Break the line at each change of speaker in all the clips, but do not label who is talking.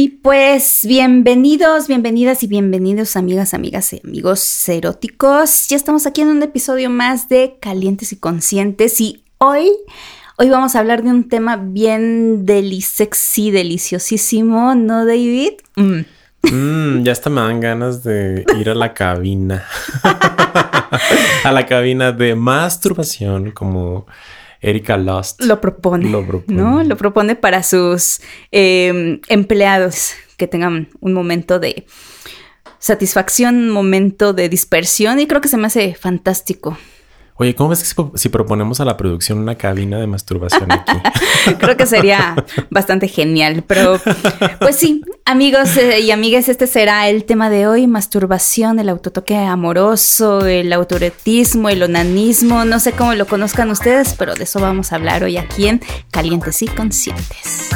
Y pues bienvenidos, bienvenidas y bienvenidos amigas, amigas y amigos eróticos. Ya estamos aquí en un episodio más de Calientes y Conscientes y hoy, hoy vamos a hablar de un tema bien delisexy, deliciosísimo, ¿no David?
Mm. Mm, ya hasta me dan ganas de ir a la cabina. a la cabina de masturbación como Erika Lost
lo propone, lo propone. ¿no? Lo propone para sus em, empleados que tengan un momento de satisfacción, un momento de dispersión y creo que se me hace fantástico.
Oye, ¿cómo ves que si, proponemos a la producción una cabina de masturbación aquí?
Creo que sería bastante genial, pero pues sí, amigos eh, y amigas, este será el tema de hoy, masturbación, el autotoque amoroso, el autoretismo, el onanismo, no sé cómo lo conozcan ustedes, pero de eso vamos a hablar hoy aquí en Calientes y Conscientes.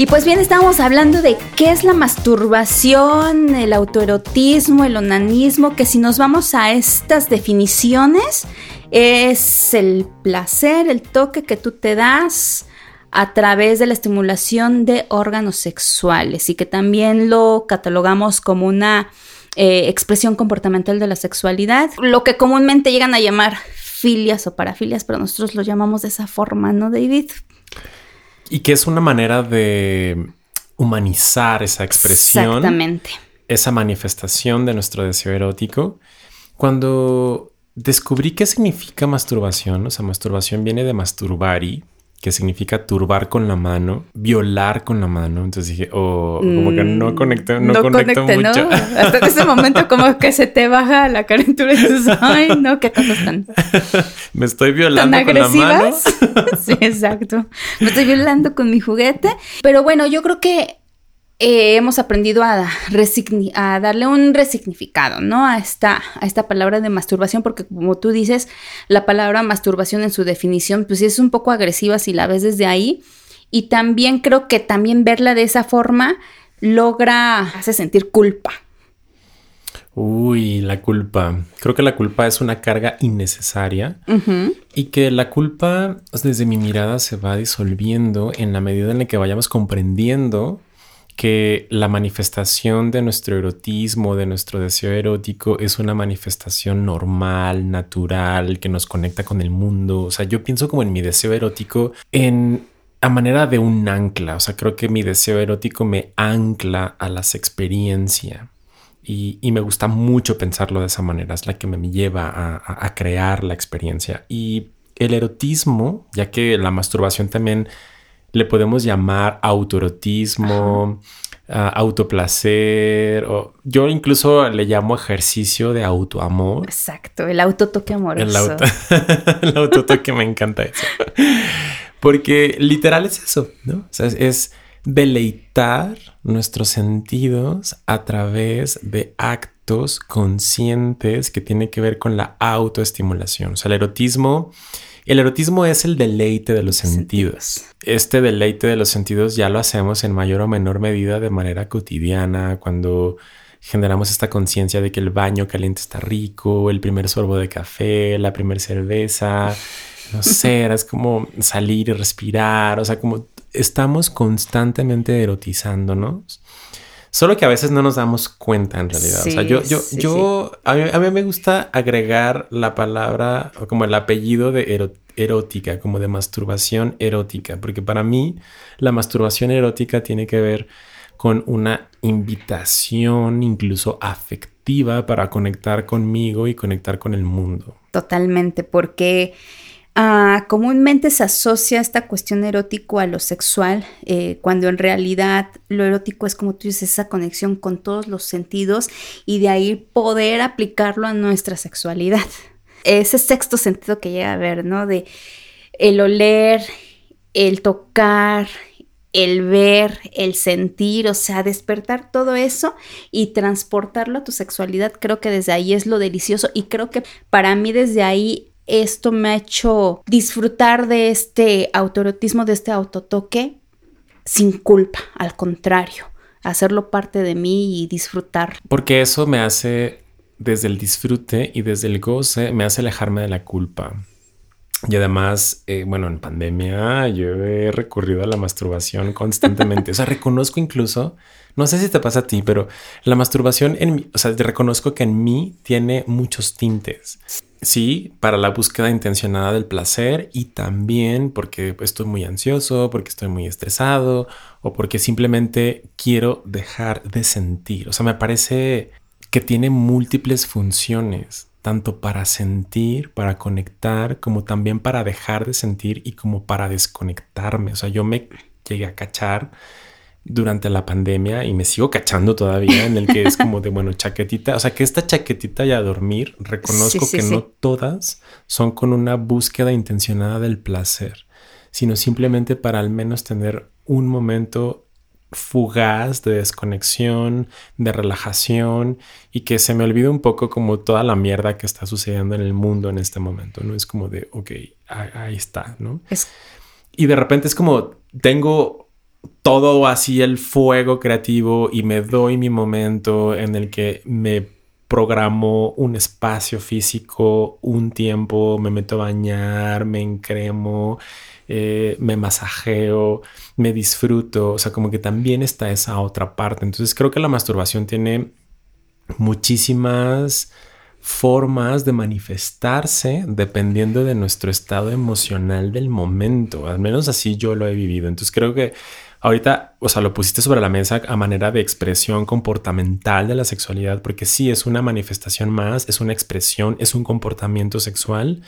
Y pues bien, estábamos hablando de qué es la masturbación, el autoerotismo, el onanismo, que si nos vamos a estas definiciones, es el placer, el toque que tú te das a través de la estimulación de órganos sexuales y que también lo catalogamos como una eh, expresión comportamental de la sexualidad, lo que comúnmente llegan a llamar filias o parafilias, pero nosotros lo llamamos de esa forma, ¿no, David?
Y que es una manera de humanizar esa expresión. Exactamente. Esa manifestación de nuestro deseo erótico. Cuando descubrí qué significa masturbación, o sea, masturbación viene de masturbari, que significa turbar con la mano, violar con la mano. Entonces dije, oh, como que no mm, conecto, no, no conecto mucho.
¿no? Hasta en ese momento como que se te baja la calentura y dices, ay, no, qué cosas tan...
Me estoy violando con la mano.
sí, exacto. Me estoy violando con mi juguete. Pero bueno, yo creo que eh, hemos aprendido a, a, darle un resignificado, ¿no? A esta, a esta palabra de masturbación, porque como tú dices, la palabra masturbación en su definición, pues es un poco agresiva si la ves desde ahí. Y también creo que también verla de esa forma logra, hace sentir culpa.
Uy, la culpa. Creo que la culpa es una carga innecesaria y que la culpa, desde mi mirada, se va disolviendo en la medida en la que vayamos comprendiendo que la manifestación de nuestro erotismo, de nuestro deseo erótico, es una manifestación normal, natural, que nos conecta con el mundo. O sea, yo pienso como en mi deseo erótico en a manera de un ancla. O sea, creo que mi deseo erótico me ancla a las experiencias. Y, me gusta mucho pensarlo de esa manera, es la que me lleva a, a crear la experiencia. Y el erotismo, ya que la masturbación también le podemos llamar autoerotismo, uh, autoplacer, o yo incluso le llamo ejercicio de autoamor.
Exacto, el autotoque amoroso.
El, auto, el autotoque me encanta eso. Porque literal es eso, ¿no? O sea, es deleitar nuestros sentidos a través de actos conscientes que tiene que ver con la autoestimulación. O sea, el erotismo el erotismo es el deleite de los sentidos. Este deleite de los sentidos ya lo hacemos en mayor o menor medida de manera cotidiana, cuando generamos esta conciencia de que el baño caliente está rico, el primer sorbo de café, la primera cerveza, no sé, es como salir y respirar, o sea, como estamos constantemente erotizándonos. Solo que a veces no nos damos cuenta en realidad. o sea, yo, yo, yo, a mí, me gusta agregar la palabra como el apellido de erótica, como de masturbación erótica, porque para mí la masturbación erótica tiene que ver con una invitación incluso afectiva para conectar conmigo y conectar con el mundo.
Totalmente, porque Ah, comúnmente se asocia esta cuestión erótico a lo sexual, eh, cuando en realidad lo erótico es como tú dices, esa conexión con todos los sentidos y de ahí poder aplicarlo a nuestra sexualidad. Ese sexto sentido que llega a ver, ¿no? De el oler, el tocar, el ver, el sentir, o sea, despertar todo eso y transportarlo a tu sexualidad, creo que desde ahí es lo delicioso y creo que para mí desde ahí esto me ha hecho disfrutar de este autoerotismo, de este autotoque sin culpa, al contrario, hacerlo parte de mí y disfrutar.
Porque eso me hace desde el disfrute y desde el goce me hace alejarme de la culpa. Y además, eh, bueno, en pandemia yo he recurrido a la masturbación constantemente. o sea, reconozco incluso, no sé si te pasa a ti, pero la masturbación en mí, o sea, reconozco que en mí tiene muchos tintes. Sí, para la búsqueda intencionada del placer y también porque estoy muy ansioso, porque estoy muy estresado o porque simplemente quiero dejar de sentir. O sea, me parece que tiene múltiples funciones tanto para sentir, para conectar, como también para dejar de sentir y como para desconectarme. O sea, yo me llegué a cachar durante la pandemia y me sigo cachando todavía en el que es como de, bueno, chaquetita, o sea, que esta chaquetita y a dormir, reconozco que no todas son con una búsqueda intencionada del placer, sino simplemente para al menos tener un momento fugaz de desconexión, de relajación y que se me olvide un poco como toda la mierda que está sucediendo en el mundo en este momento, ¿no? Es como de, ok, ahí, está, ¿no? Y de repente es como, tengo todo así el fuego creativo y me doy mi momento en el que me programo un espacio físico, un tiempo, me meto a bañar, me encremo, eh, me masajeo, me disfruto, o sea, como que también está esa otra parte. Entonces creo que la masturbación tiene muchísimas formas de manifestarse dependiendo de nuestro estado emocional del momento. Al menos así yo lo he vivido. Entonces creo que ahorita, o sea, lo pusiste sobre la mesa a manera de expresión comportamental de la sexualidad, porque sí es una manifestación más, es una expresión, es un comportamiento sexual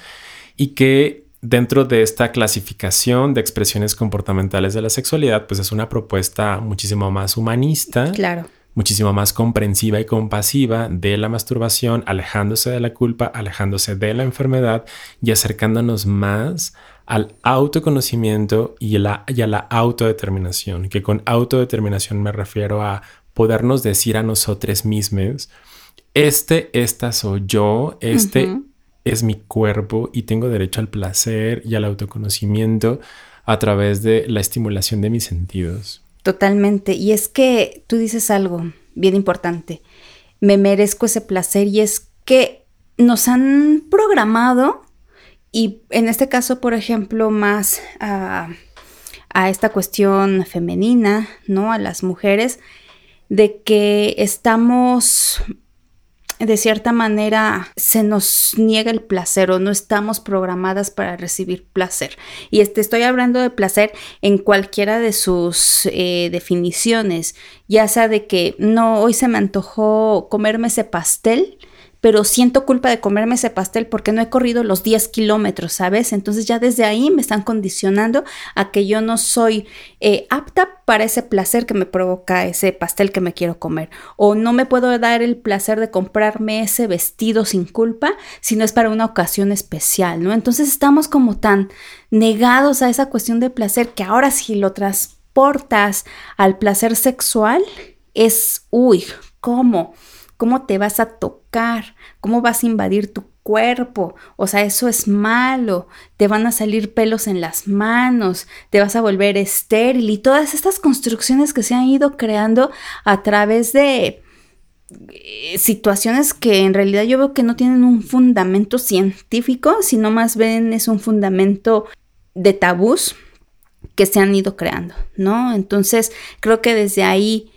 y que dentro de esta clasificación de expresiones comportamentales de la sexualidad, pues es una propuesta muchísimo más humanista.
Claro.
Muchísimo más comprensiva y compasiva de la masturbación, alejándose de la culpa, alejándose de la enfermedad y acercándonos más al autoconocimiento y, la, y a la autodeterminación. Que con autodeterminación me refiero a podernos decir a nosotros mismos, este, esta soy yo, este, es mi cuerpo y tengo derecho al placer y al autoconocimiento a través de la estimulación de mis sentidos.
Totalmente. Y es que tú dices algo bien importante. Me merezco ese placer y es que nos han programado y en este caso, por ejemplo, más a, esta cuestión femenina, ¿no? A las mujeres, de que estamos de cierta manera se nos niega el placer o no estamos programadas para recibir placer. Y este, estoy hablando de placer en cualquiera de sus eh, definiciones, ya sea de que no, hoy se me antojó comerme ese pastel pero siento culpa de comerme ese pastel porque no he corrido los 10 kilómetros, ¿sabes? Entonces ya desde ahí me están condicionando a que yo no soy eh, apta para ese placer que me provoca ese pastel que me quiero comer. O no me puedo dar el placer de comprarme ese vestido sin culpa si no es para una ocasión especial, ¿no? Entonces estamos como tan negados a esa cuestión de placer que ahora si lo transportas al placer sexual es, uy, ¿cómo? cómo te vas a cómo vas a invadir tu cuerpo, o sea, eso es malo, te van a salir pelos en las manos, te vas a volver estéril y todas estas construcciones que se han ido creando a través de eh, situaciones que en realidad yo veo que no tienen un fundamento científico, sino más bien es un fundamento de tabús que se han ido creando, ¿no? Entonces, creo que desde ahí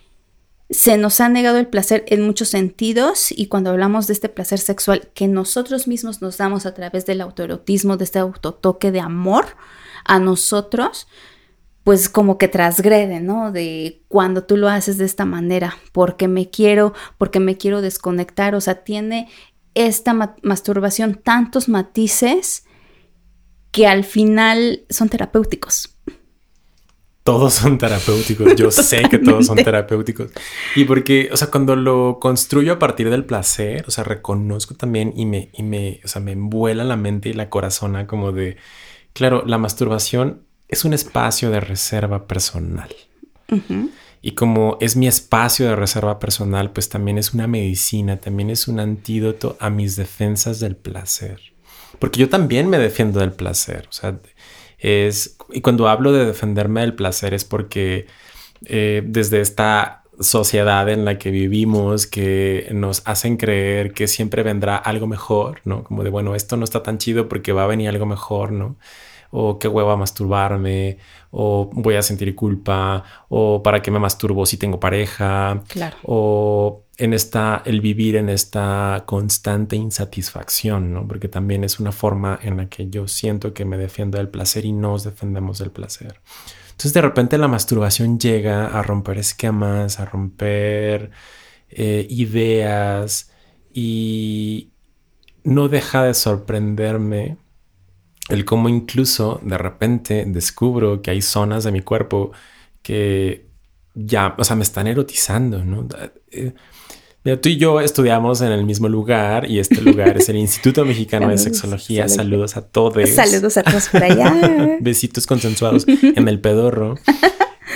se nos ha negado el placer en muchos sentidos y cuando hablamos de este placer sexual que nosotros mismos nos damos a través del autoerotismo, de este autotoque de amor a nosotros, pues como que transgrede, ¿no? De cuando tú lo haces de esta manera, porque me quiero, porque me quiero desconectar, o sea, tiene esta masturbación tantos matices que al final son terapéuticos
todos son terapéuticos. Yo sé que todos son terapéuticos. Y porque, o sea, cuando lo construyo a partir del placer, o sea, reconozco también y me, y me, o sea, me envuela la mente y la corazona como de, claro, la masturbación es un espacio de reserva personal. Y como es mi espacio de reserva personal, pues también es una medicina, también es un antídoto a mis defensas del placer. Porque yo también me defiendo del placer. O sea, es, y cuando hablo de defenderme del placer es porque eh, desde esta sociedad en la que vivimos que nos hacen creer que siempre vendrá algo mejor, ¿no? Como de, bueno, esto no está tan chido porque va a venir algo mejor, ¿no? O qué hueva masturbarme, o voy a sentir culpa, o para qué me masturbo si tengo pareja,
claro.
o en esta, el vivir en esta constante insatisfacción, ¿no? Porque también es una forma en la que yo siento que me defiendo del placer y nos defendemos del placer. Entonces de repente la masturbación llega a romper esquemas, a romper eh, ideas y no deja de sorprenderme el cómo incluso de repente descubro que hay zonas de mi cuerpo que ya, o sea, me están erotizando, ¿no? Eh, tú y yo estudiamos en el mismo lugar y este lugar es el Instituto Mexicano de Sexología. Saludos a todos.
Saludos a todos por allá.
Besitos consensuados en el pedorro.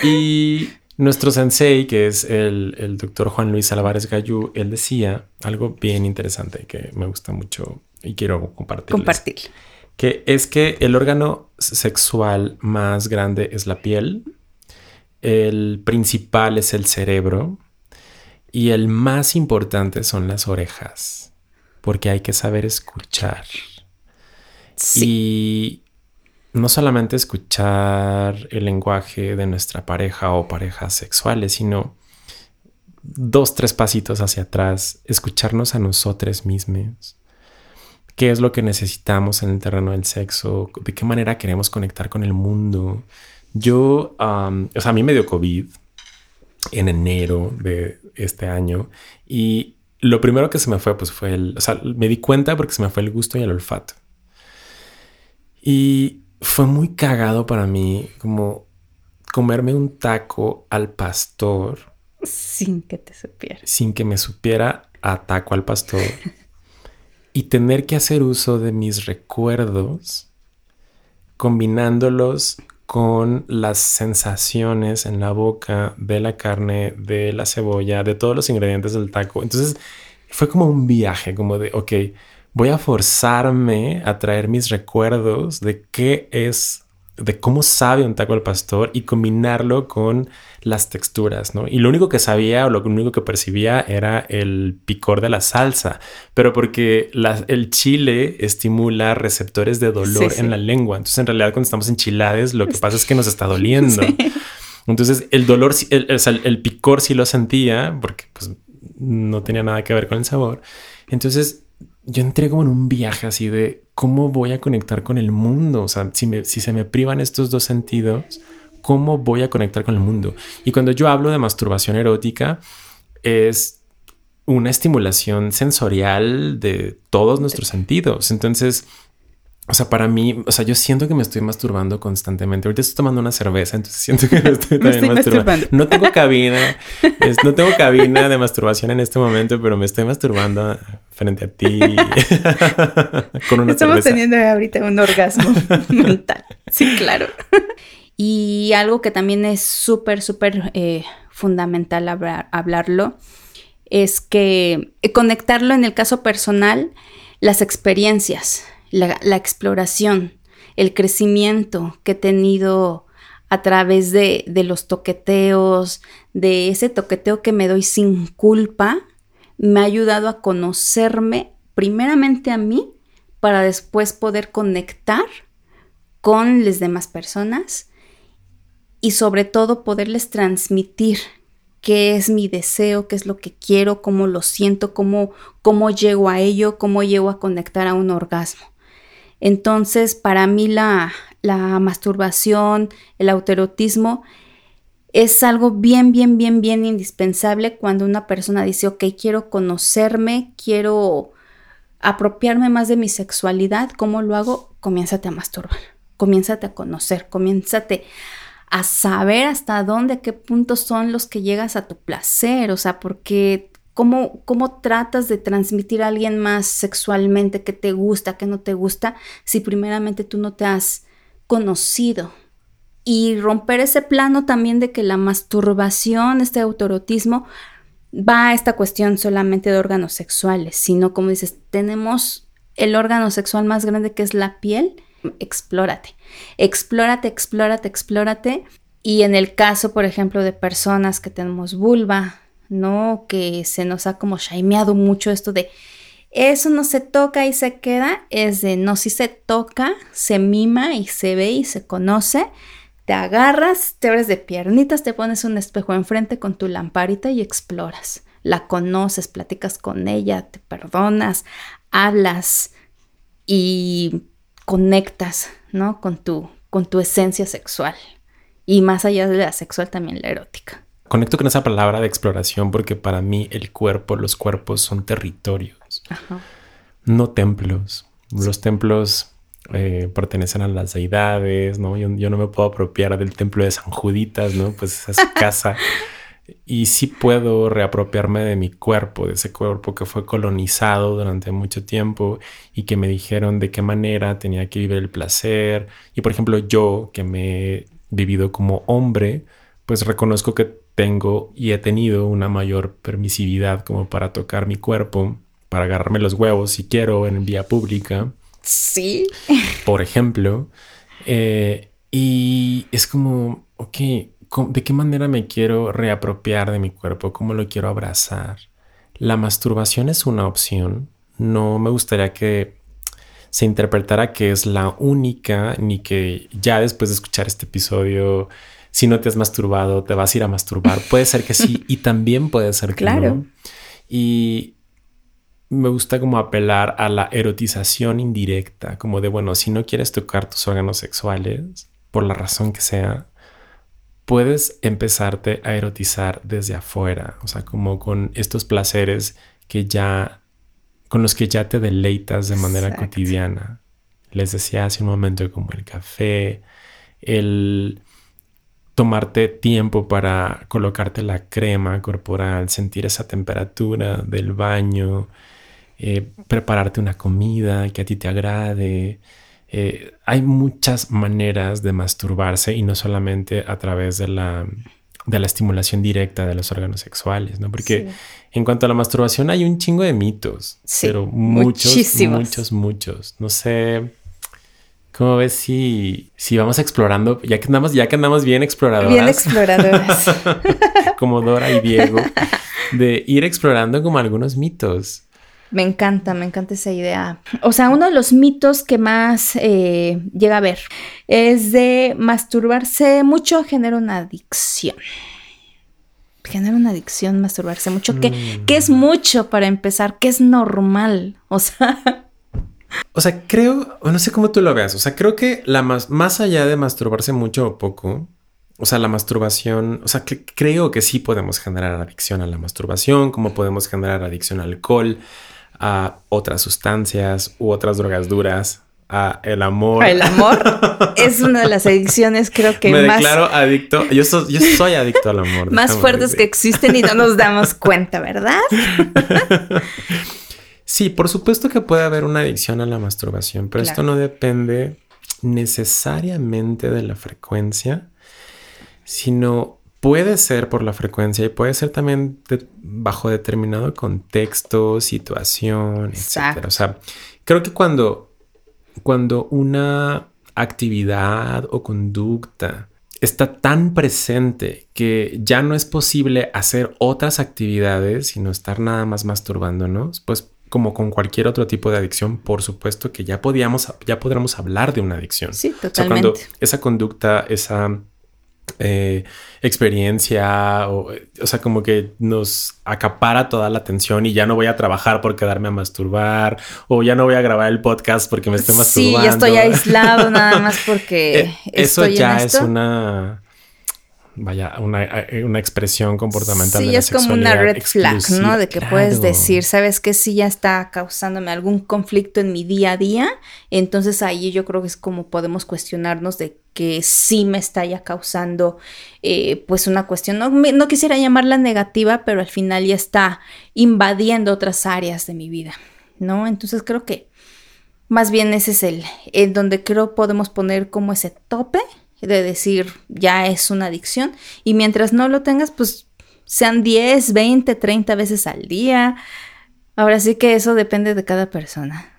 Y nuestro sensei, que es el, doctor Juan Luis Álvarez Gallú, él decía algo bien interesante que me gusta mucho y quiero compartir.
Compartir.
Que es que el órgano sexual más grande es la piel, el principal es el cerebro, y el más importante son las orejas, porque hay que saber escuchar. Y no solamente escuchar el lenguaje de nuestra pareja o parejas sexuales, sino dos, tres pasitos hacia atrás, escucharnos a nosotros mismos. ¿Qué es lo que necesitamos en el terreno del sexo? ¿De qué manera queremos conectar con el mundo? Yo, o sea, a mí me dio COVID en enero de este año y lo primero que se me fue pues fue el, o sea, me di cuenta porque se me fue el gusto y el olfato. Y fue muy cagado para mí como comerme un taco al pastor.
Sin que te supiera.
Sin que me supiera a taco al pastor. y tener que hacer uso de mis recuerdos combinándolos con las sensaciones en la boca de la carne, de la cebolla, de todos los ingredientes del taco. Entonces fue como un viaje, como de, ok, voy a forzarme a traer mis recuerdos de qué es de cómo sabe un taco al pastor y combinarlo con las texturas, ¿no? Y lo único que sabía o lo único que percibía era el picor de la salsa, pero porque el chile estimula receptores de dolor en la lengua. Entonces, en realidad, cuando estamos enchilados, lo que pasa es que nos está doliendo. Entonces, el dolor, el, el, picor sí lo sentía porque pues, no tenía nada que ver con el sabor. Entonces, yo entré como en un viaje así de cómo voy a conectar con el mundo. O sea, si, si se me privan estos dos sentidos, ¿cómo voy a conectar con el mundo? Y cuando yo hablo de masturbación erótica, es una estimulación sensorial de todos nuestros sentidos. Entonces, o sea, para mí, o sea, yo siento que me estoy masturbando constantemente. Ahorita estoy tomando una cerveza, entonces siento que me estoy, masturbando. No tengo cabina, no tengo cabina de masturbación en este momento, pero me estoy masturbando frente a ti
con una Estamos teniendo ahorita un orgasmo mental. Sí, claro. Y algo que también es súper, súper eh, fundamental hablarlo es que eh, conectarlo en el caso personal, las experiencias la, exploración, el crecimiento que he tenido a través de, de, los toqueteos, de ese toqueteo que me doy sin culpa, me ha ayudado a conocerme primeramente a mí para después poder conectar con las demás personas y sobre todo poderles transmitir qué es mi deseo, qué es lo que quiero, cómo lo siento, cómo, cómo llego a ello, cómo llego a conectar a un orgasmo. Entonces, para mí la, masturbación, el autoerotismo, es algo bien, bien, bien, bien indispensable cuando una persona dice, ok, quiero conocerme, quiero apropiarme más de mi sexualidad, ¿cómo lo hago? Comiénzate a masturbar, comiénzate a conocer, comiénzate a saber hasta dónde, qué puntos son los que llegas a tu placer, o sea, porque ¿Cómo, tratas de transmitir a alguien más sexualmente que te gusta, que no te gusta, si primeramente tú no te has conocido? Y romper ese plano también de que la masturbación, este autorotismo, va a esta cuestión solamente de órganos sexuales, sino como dices, tenemos el órgano sexual más grande que es la piel, explórate, explórate, explórate, explórate Y en el caso, por ejemplo, de personas que tenemos vulva, ¿no? Que se nos ha como shameado mucho esto de eso no se toca y se queda, es de no, si se toca, se mima y se ve y se conoce, te agarras, te abres de piernitas, te pones un espejo enfrente con tu lamparita y exploras. La conoces, platicas con ella, te perdonas, hablas y conectas, ¿no? Con tu, con tu esencia sexual. Y más allá de la sexual, también la erótica.
Conecto con esa palabra de exploración porque para mí el cuerpo, los cuerpos son territorios, no templos. Los templos eh, pertenecen a las deidades, ¿no? Yo, yo, no me puedo apropiar del templo de San Juditas, ¿no? Pues esa es casa. y sí puedo reapropiarme de mi cuerpo, de ese cuerpo que fue colonizado durante mucho tiempo y que me dijeron de qué manera tenía que vivir el placer. Y por ejemplo, yo que me he vivido como hombre, pues reconozco que tengo y he tenido una mayor permisividad como para tocar mi cuerpo, para agarrarme los huevos si quiero en vía pública.
Sí.
Por ejemplo. Eh, y es como, ok, ¿de qué manera me quiero reapropiar de mi cuerpo? ¿Cómo lo quiero abrazar? La masturbación es una opción. No me gustaría que se interpretara que es la única, ni que ya después de escuchar este episodio, si no te has masturbado, te vas a ir a masturbar. Puede ser que sí, y también puede ser que claro. no. Y me gusta como apelar a la erotización indirecta, como de, bueno, si no quieres tocar tus órganos sexuales, por la razón que sea, puedes empezarte a erotizar desde afuera, o sea, como con estos placeres que ya, con los que ya te deleitas de manera cotidiana. Les decía hace un momento como el café, el tomarte tiempo para colocarte la crema corporal, sentir esa temperatura del baño, eh, prepararte una comida que a ti te agrade, eh, hay muchas maneras de masturbarse y no solamente a través de la, de la estimulación directa de los órganos sexuales, ¿no? Porque en cuanto a la masturbación hay un chingo de mitos, pero muchos, muchos, muchos. No sé. ¿Cómo ves si, si vamos explorando? Ya que andamos, ya que andamos bien exploradoras.
Bien exploradoras.
como Dora y Diego. De ir explorando como algunos mitos.
Me encanta, me encanta esa idea. O sea, uno de los mitos que más eh, llega a ver es de masturbarse mucho genera una adicción. Genera una adicción masturbarse mucho. ¿Qué, ¿Qué es mm. mucho para empezar? ¿Qué es normal? O sea...
O sea, creo, no sé cómo tú lo veas, o sea, creo que la más, más allá de masturbarse mucho o poco, o sea, la masturbación, o sea, que creo que sí podemos generar adicción a la masturbación, como podemos generar adicción al alcohol, a otras sustancias u otras drogas duras, a el amor.
El amor es una de las adicciones, creo que
Me declaro adicto. Yo, yo soy adicto al amor.
Más fuertes que existen y no nos damos cuenta, ¿verdad?
sí, por supuesto que puede haber una adicción a la masturbación, pero esto no depende necesariamente de la frecuencia, sino Puede ser por la frecuencia y puede ser también bajo determinado contexto, situación, etc. O sea, creo que cuando, cuando una actividad o conducta está tan presente que ya no es posible hacer otras actividades, sino estar nada más masturbándonos, pues como con cualquier otro tipo de adicción, por supuesto que ya podíamos, ya podríamos hablar de una adicción.
Sí, totalmente.
cuando esa conducta, esa eh, experiencia o, o sea, como que nos acapara toda la atención y ya no voy a trabajar por quedarme a masturbar o ya no voy a grabar el podcast porque me estoy masturbando.
Sí, ya estoy aislado nada más porque
eh, eso ya es una vaya, una, eh, una, expresión comportamental.
Sí, es como una red flag, ¿no? De que puedes decir, ¿sabes qué? Si ya está causándome algún conflicto en mi día a día, entonces ahí yo creo que es como podemos cuestionarnos de que sí me está ya causando eh, pues una cuestión, no, no quisiera llamarla negativa, pero al final ya está invadiendo otras áreas de mi vida, ¿no? Entonces creo que más bien ese es el, en donde creo podemos poner como ese tope de decir ya es una adicción y mientras no lo tengas pues sean 10, 20, 30 veces al día. Ahora sí que eso depende de cada persona.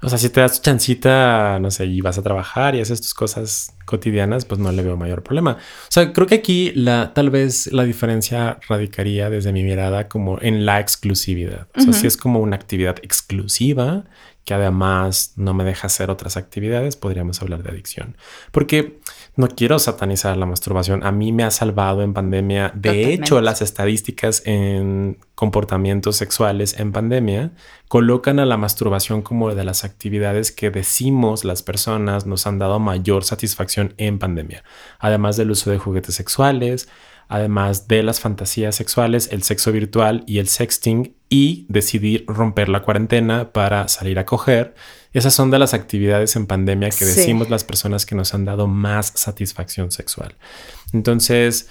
O sea, si te das tu chancita, no sé, y vas a trabajar y haces tus cosas cotidianas, pues no le veo mayor problema. O sea, creo que aquí la, tal vez la diferencia radicaría desde mi mirada como en la exclusividad. O sea, si es como una actividad exclusiva que además no me deja hacer otras actividades, podríamos hablar de adicción. Porque no quiero satanizar la masturbación. A mí me ha salvado en pandemia. De hecho, las estadísticas en comportamientos sexuales en pandemia colocan a la masturbación como de las actividades que decimos las personas nos han dado mayor satisfacción en pandemia. Además del uso de juguetes sexuales, además de las fantasías sexuales, el sexo virtual y el sexting y decidir romper la cuarentena para salir a coger. Esas son de las actividades en pandemia que decimos las personas que nos han dado más satisfacción sexual. Entonces,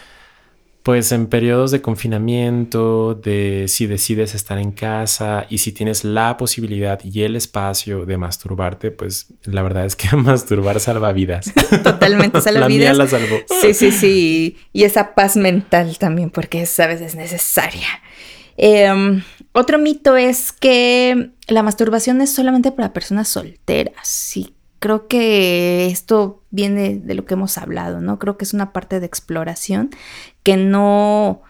pues en periodos de confinamiento, de si decides estar en casa y si tienes la posibilidad y el espacio de masturbarte, pues la verdad es que masturbar salva vidas.
Totalmente salva vidas.
La mía la salvó.
Sí, sí, sí. Y esa paz mental también, porque veces es necesaria. Em, otro mito es que la masturbación es solamente para personas solteras. Sí, creo que esto viene de lo que hemos hablado, ¿no? Creo que es una parte de exploración que no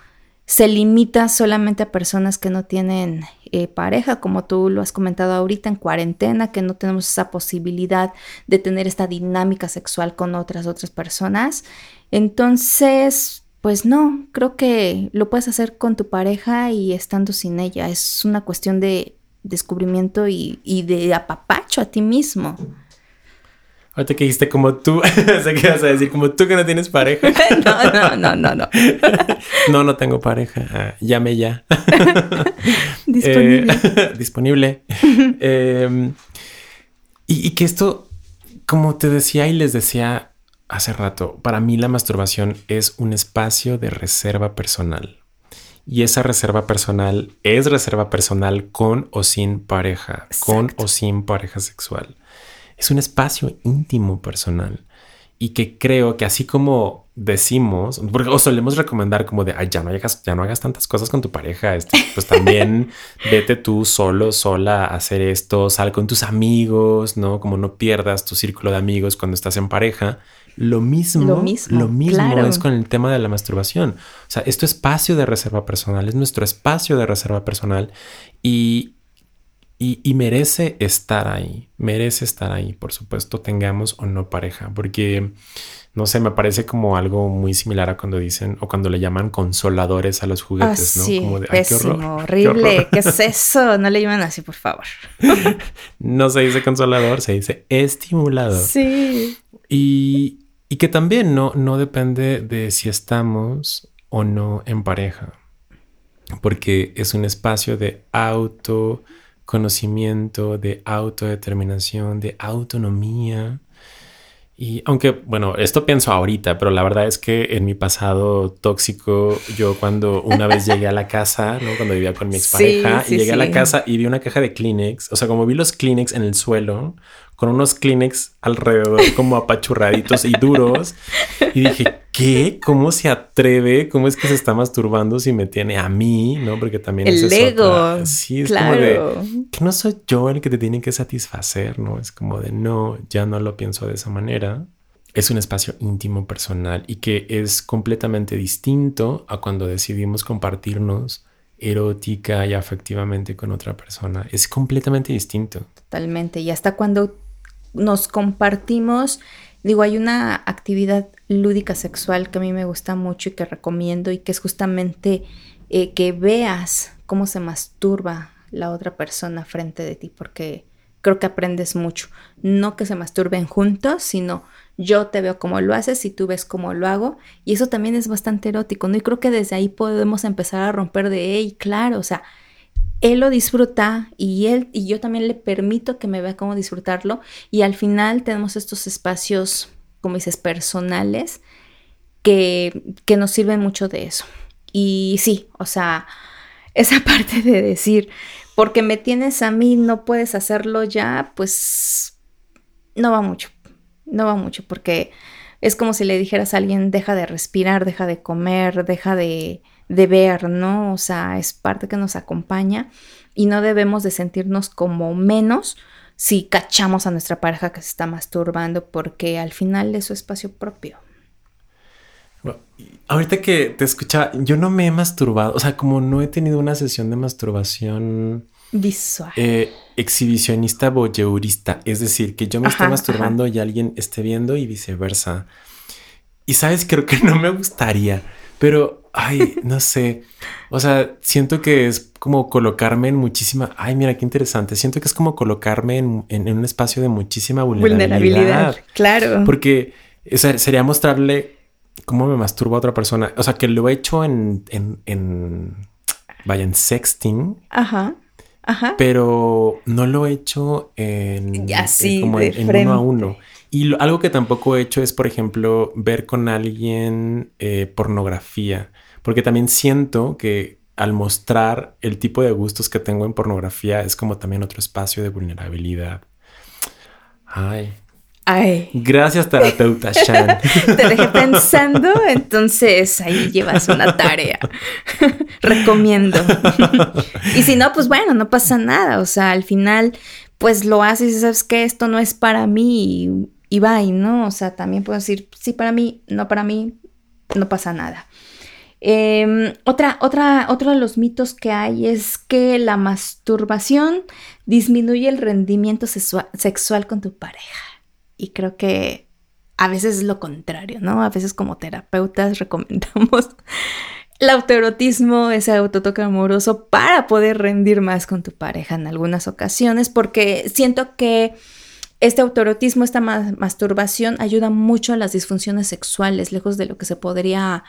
se limita solamente a personas que no tienen eh, pareja, como tú lo has comentado ahorita en cuarentena, que no tenemos esa posibilidad de tener esta dinámica sexual con otras otras personas. Entonces, pues no, creo que lo puedes hacer con tu pareja y estando sin ella. Es una cuestión de descubrimiento y, y de apapacho a ti mismo.
Ahorita que dijiste como tú, sé que vas a decir como tú que no tienes pareja.
no, no, no, no, no.
no, no tengo pareja. Ah, llame ya.
disponible.
Eh, disponible. Em, y, y que esto, como te decía y les decía hace rato, para mí la masturbación es un espacio de reserva personal. Y esa reserva personal es reserva personal con o sin pareja, con o sin pareja sexual es un espacio íntimo personal y que creo que así como decimos, porque o solemos recomendar como de, Ay, ya no hagas, ya no hagas tantas cosas con tu pareja, este, pues también vete tú solo, sola a hacer esto, sal con tus amigos, ¿no? Como no pierdas tu círculo de amigos cuando estás en pareja. Lo mismo, lo mismo, es con el tema de la masturbación. O sea, esto espacio de reserva personal, es nuestro espacio de reserva personal y y, merece estar ahí, merece estar ahí, por supuesto, tengamos o no pareja, porque, no sé, me parece como algo muy similar a cuando dicen o cuando le llaman consoladores a los juguetes, ¿no?
Sí, como de, pésimo, horrible, qué, es eso? No le llaman así, por favor.
no se dice consolador, se dice estimulador.
Sí.
Y, y que también no, no depende de si estamos o no en pareja, porque es un espacio de auto conocimiento, de autodeterminación, de autonomía. Y aunque, bueno, esto pienso ahorita, pero la verdad es que en mi pasado tóxico, yo cuando una vez llegué a la casa, ¿no? Cuando vivía con mi expareja, y llegué a la casa y vi una caja de Kleenex, o sea, como vi los Kleenex en el suelo, con unos Kleenex alrededor como apachurraditos y duros. Y dije, ¿qué? ¿Cómo se atreve? ¿Cómo es que se está masturbando si me tiene a mí? ¿No? Porque también
el es ego.
Sí, es como de que no soy yo el que te tiene que satisfacer, ¿no? Es como de no, ya no lo pienso de esa manera. Es un espacio íntimo personal y que es completamente distinto a cuando decidimos compartirnos erótica y afectivamente con otra persona. Es completamente distinto.
Totalmente. Y hasta cuando nos compartimos, digo, hay una actividad lúdica sexual que a mí me gusta mucho y que recomiendo y que es justamente eh, que veas cómo se masturba la otra persona frente de ti, porque creo que aprendes mucho. No que se masturben juntos, sino yo te veo cómo lo haces y tú ves cómo lo hago. Y eso también es bastante erótico, ¿no? Y creo que desde ahí podemos empezar a romper de, hey, claro, o sea, él lo disfruta y él y yo también le permito que me vea cómo disfrutarlo y al final tenemos estos espacios, como dices, personales que, que nos sirven mucho de eso. Y sí, o sea, esa parte de decir, porque me tienes a mí, no puedes hacerlo ya, pues no va mucho, no va mucho, porque es como si le dijeras a alguien, deja de respirar, deja de comer, deja de, de ver, ¿no? O sea, es parte que nos acompaña y no debemos de sentirnos como menos si cachamos a nuestra pareja que se está masturbando porque al final es su espacio propio.
ahorita que te escucha, yo no me he masturbado, o sea, como no he tenido una sesión de masturbación
visual,
eh, exhibicionista, voyeurista, es decir, que yo me esté masturbando y alguien esté viendo y viceversa. Y sabes, creo que no me gustaría, pero, ay, no sé. O sea, siento que es como colocarme en muchísima. Ay, mira qué interesante. Siento que es como colocarme en, un espacio de muchísima vulnerabilidad. Vulnerabilidad,
claro.
Porque sería mostrarle cómo me masturba a otra persona. O sea, que lo he hecho en, en, en vaya, en sexting.
Ajá. Ajá.
Pero no lo he hecho en,
Así,
como en, uno a uno. Y algo que tampoco he hecho es, por ejemplo, ver con alguien eh, pornografía, porque también siento que al mostrar el tipo de gustos que tengo en pornografía es como también otro espacio de vulnerabilidad. Ay.
Ay.
Gracias, terapeuta Shan.
Te dejé pensando, entonces ahí llevas una tarea. Recomiendo. y si no, pues bueno, no pasa nada. O sea, al final, pues lo haces y sabes que esto no es para mí y bye, ¿no? O sea, también puedo decir, sí para mí, no para mí, no pasa nada. Em, otra, otra, otro de los mitos que hay es que la masturbación disminuye el rendimiento sexual con tu pareja. Y creo que a veces es lo contrario, ¿no? A veces como terapeutas recomendamos el autoerotismo, ese autotoque amoroso para poder rendir más con tu pareja en algunas ocasiones, porque siento que este autoerotismo, esta masturbación ayuda mucho a las disfunciones sexuales, lejos de lo que se podría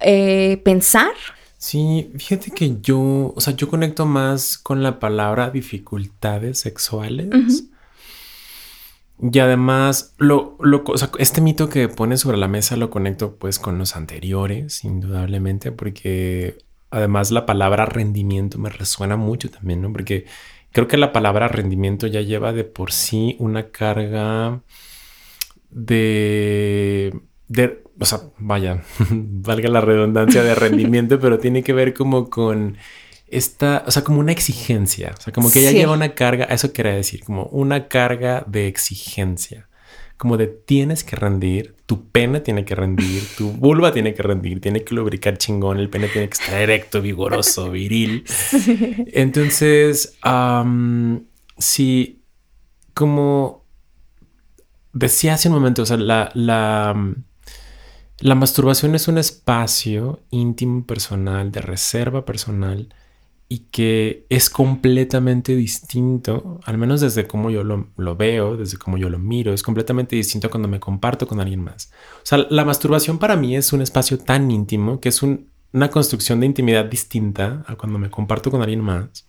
eh, pensar.
Sí, fíjate que yo, o sea, yo conecto más con la palabra dificultades sexuales. Y además, lo, lo, este mito que pone sobre la mesa lo conecto pues con los anteriores, indudablemente, porque además la palabra rendimiento me resuena mucho también, ¿no? Porque Creo que la palabra rendimiento ya lleva de por sí una carga de, de o sea, vaya, valga la redundancia de rendimiento, pero tiene que ver como con esta, o sea, como una exigencia, o sea, como que ya lleva una carga, eso quería decir, como una carga de exigencia como de tienes que rendir, tu pene tiene que rendir, tu vulva tiene que rendir, tiene que lubricar chingón, el pene tiene que estar erecto, vigoroso, viril. Entonces, sí, como decía hace un momento, o sea, la, la, la masturbación es un espacio íntimo, personal, de reserva personal y que es completamente distinto, al menos desde cómo yo lo, veo, desde cómo yo lo miro, es completamente distinto cuando me comparto con alguien más. O sea, la masturbación para mí es un espacio tan íntimo que es una construcción de intimidad distinta a cuando me comparto con alguien más.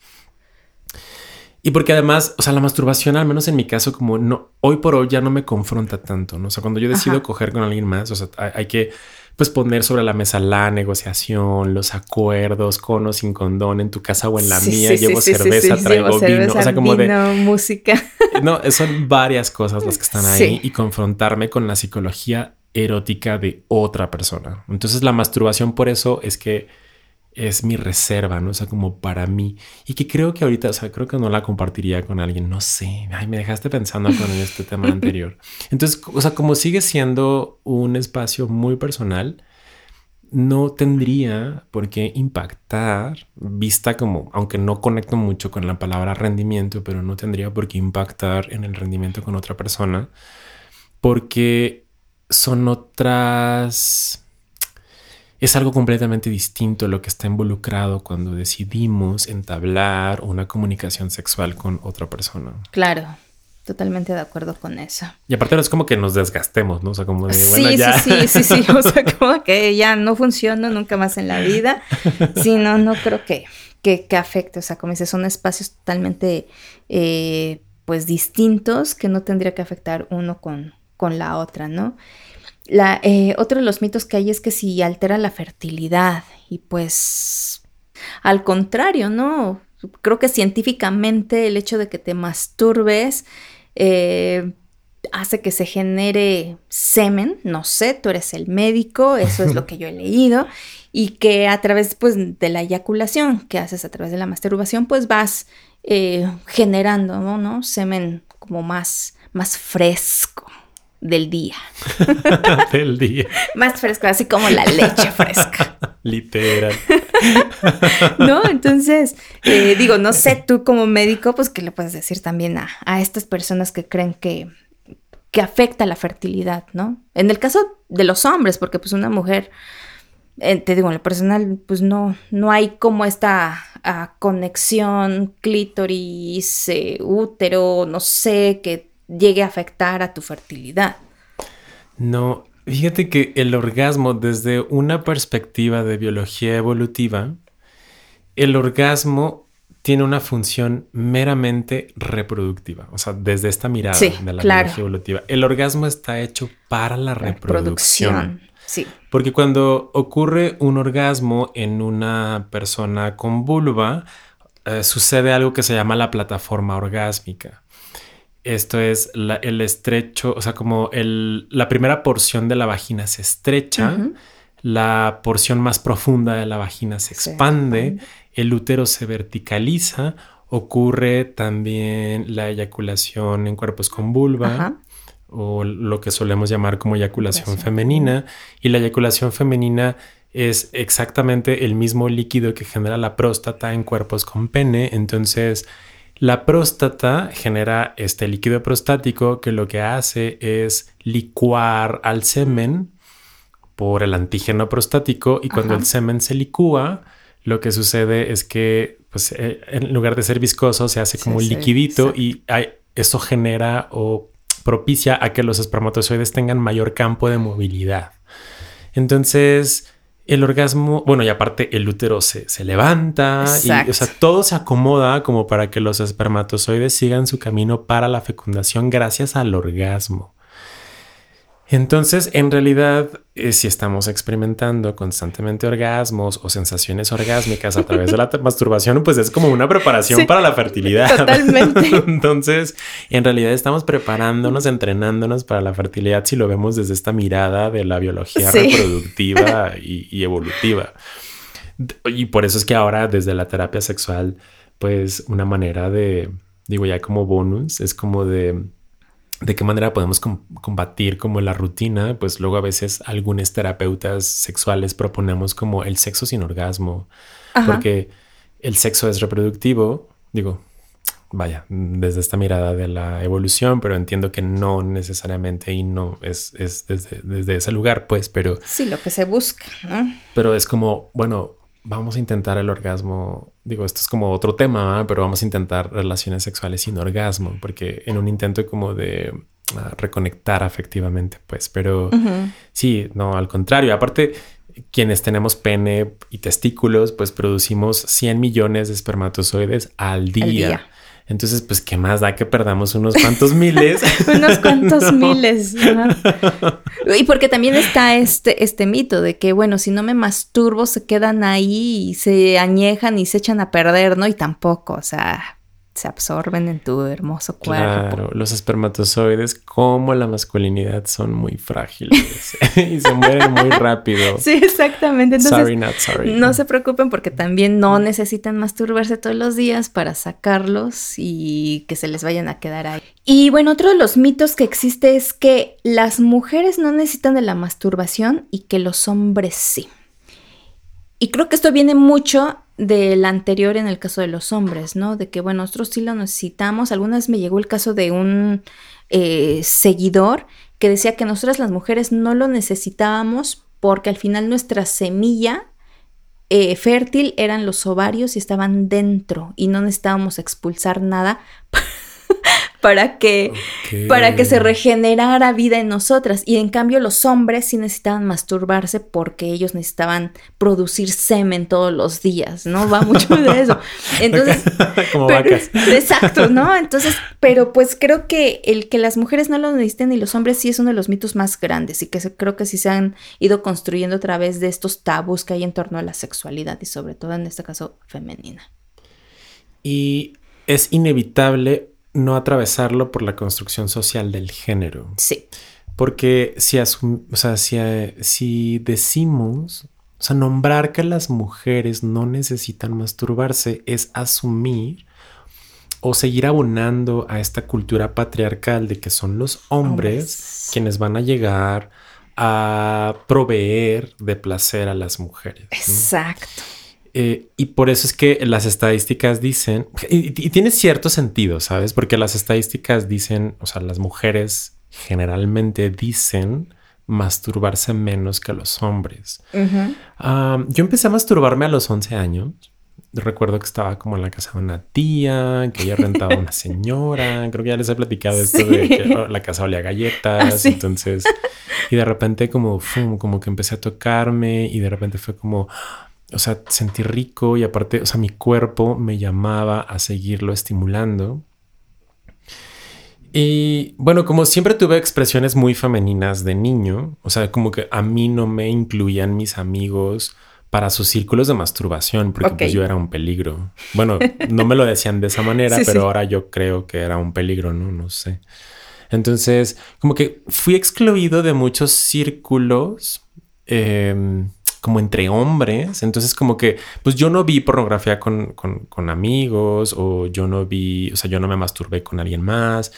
Y porque además, o sea, la masturbación, al menos en mi caso, como no, hoy por hoy ya no me confronta tanto, ¿no? O sea, cuando yo decido coger con alguien más, o sea, hay que pues poner sobre la mesa la negociación, los acuerdos, con o sin condón en tu casa o en la mía, llevo cerveza, traigo vino, o sea, como de
música.
No, son varias cosas las que están ahí y confrontarme con la psicología erótica de otra persona. Entonces la masturbación por eso es que es mi reserva, ¿no? O sea, como para mí. Y que creo que ahorita, o sea, creo que no la compartiría con alguien, no sé. Ay, me dejaste pensando con este tema anterior. Entonces, o sea, como sigue siendo un espacio muy personal, no tendría por qué impactar, vista como, aunque no conecto mucho con la palabra rendimiento, pero no tendría por qué impactar en el rendimiento con otra persona, porque son otras es algo completamente distinto lo que está involucrado cuando decidimos entablar una comunicación sexual con otra persona.
Claro, totalmente de acuerdo con eso.
Y aparte no es como que nos desgastemos, ¿no? O sea, como de,
sí,
bueno, ya.
Sí, sí, sí, sí, o sea, como que ya no funciona nunca más en la vida. Sí, no, no creo que, que, afecte, o sea, como dices, son espacios totalmente, eh, pues, distintos que no tendría que afectar uno con, con la otra, ¿no? La, eh, otro de los mitos que hay es que si altera la fertilidad y pues al contrario, ¿no? Creo que científicamente el hecho de que te masturbes eh, hace que se genere semen, no sé, tú eres el médico, eso es lo que yo he leído, y que a través pues, de la eyaculación que haces a través de la masturbación, pues vas eh, generando, ¿no? Semen como más, más fresco del día.
del día.
Más fresco, así como la leche fresca.
Literal.
¿No? Entonces, eh, digo, no sé, tú como médico, pues, ¿qué le puedes decir también a, a estas personas que creen que, que afecta la fertilidad, ¿no? En el caso de los hombres, porque pues una mujer, eh, te digo, en lo personal, pues no, no hay como esta ah, conexión clítoris, eh, útero, no sé, que llegue a afectar a tu fertilidad.
No, fíjate que el orgasmo desde una perspectiva de biología evolutiva, el orgasmo tiene una función meramente reproductiva, o sea, desde esta mirada de la biología evolutiva. El orgasmo está hecho para la reproducción.
Sí.
Porque cuando ocurre un orgasmo en una persona con vulva, eh, sucede algo que se llama la plataforma orgásmica. Esto es el estrecho, o sea, como el, la primera porción de la vagina se estrecha, la porción más profunda de la vagina se expande, el útero se verticaliza, ocurre también la eyaculación en cuerpos con vulva. o lo que solemos llamar como eyaculación femenina. Y la eyaculación femenina es exactamente el mismo líquido que genera la próstata en cuerpos con pene. Entonces, la próstata genera este líquido prostático que lo que hace es licuar al semen por el antígeno prostático y cuando el semen se licúa, lo que sucede es que pues, eh, en lugar de ser viscoso se hace como un liquidito y eso genera o propicia a que los espermatozoides tengan mayor campo de movilidad. Entonces, el orgasmo, bueno, y aparte el útero se, levanta y, o sea, todo se acomoda como para que los espermatozoides sigan su camino para la fecundación gracias al orgasmo. Entonces, en realidad, eh, si estamos experimentando constantemente orgasmos o sensaciones orgásmicas a través de la masturbación, pues es como una preparación para la fertilidad.
Totalmente.
Entonces, en realidad estamos preparándonos, entrenándonos para la fertilidad si lo vemos desde esta mirada de la biología reproductiva y evolutiva. Y por eso es que ahora, desde la terapia sexual, pues una manera de, digo ya como bonus, es como de de qué manera podemos combatir como la rutina, pues luego a veces algunos terapeutas sexuales proponemos como el sexo sin orgasmo, porque el sexo es reproductivo, digo, vaya, desde esta mirada de la evolución, pero entiendo que no necesariamente y no es, desde, desde, ese lugar, pues, pero...
Sí, lo que se busca, ¿no?
Pero es como, bueno, vamos a intentar el orgasmo. Digo, esto es como otro tema, pero vamos a intentar relaciones sexuales sin orgasmo, porque en un intento como de ah, reconectar afectivamente, pues, pero sí, no, al contrario, aparte, quienes tenemos pene y testículos, pues producimos 100 millones de espermatozoides Al día. Entonces, pues, ¿qué más da que perdamos unos cuantos miles?
unos cuantos miles. Y porque también está este, este mito de que, bueno, si no me masturbo, se quedan ahí y se añejan y se echan a perder, ¿no? Y tampoco, o sea, se absorben en tu hermoso cuerpo.
Claro, los espermatozoides, como la masculinidad, son muy frágiles y se mueren muy rápido.
Sí, exactamente. sorry, not sorry. No se preocupen porque también no necesitan masturbarse todos los días para sacarlos y que se les vayan a quedar ahí. Y bueno, otro de los mitos que existe es que las mujeres no necesitan de la masturbación y que los hombres sí. Y creo que esto viene mucho del anterior en el caso de los hombres, ¿no? De que, bueno, nosotros sí lo necesitamos. Algunas me llegó el caso de un eh, seguidor que decía que nosotras las mujeres no lo necesitábamos porque al final nuestra semilla eh, fértil eran los ovarios y estaban dentro y no necesitábamos expulsar nada para que, para que se regenerara vida en nosotras. Y en cambio los hombres sí necesitaban masturbarse porque ellos necesitaban producir semen todos los días, ¿no? Va mucho de eso. Entonces,
como vacas.
Exacto, ¿no? Entonces, pero pues creo que el que las mujeres no lo necesiten y los hombres sí es uno de los mitos más grandes y que creo que sí se han ido construyendo a través de estos tabús que hay en torno a la sexualidad y sobre todo en este caso femenina.
Y es inevitable no atravesarlo por la construcción social del género.
Sí.
Porque si, o sea, si, si decimos, o sea, nombrar que las mujeres no necesitan masturbarse es asumir o seguir abonando a esta cultura patriarcal de que son los hombres, quienes van a llegar a proveer de placer a las mujeres.
Exacto.
Eh, y por eso es que las estadísticas dicen, y, tiene cierto sentido, ¿sabes? Porque las estadísticas dicen, o sea, las mujeres generalmente dicen masturbarse menos que los hombres. yo empecé a masturbarme a los 11 años recuerdo que estaba como en la casa de una tía, que ella rentaba una señora. Creo que ya les he platicado esto de que oh, la casa olía galletas. Ah, entonces, y de repente como, como que empecé a tocarme y de repente fue como, o sea, sentí rico y aparte, o sea, mi cuerpo me llamaba a seguirlo estimulando. Y bueno, como siempre tuve expresiones muy femeninas de niño, o sea, como que a mí no me incluían mis amigos para sus círculos de masturbación, porque pues yo era un peligro. Bueno, no me lo decían de esa manera, pero ahora yo creo que era un peligro, ¿no? No sé. Entonces, como que fui excluido de muchos círculos, em, como entre hombres. Entonces, como que, pues yo no vi pornografía con, con amigos, o yo no vi, o sea, yo no me masturbé con alguien más.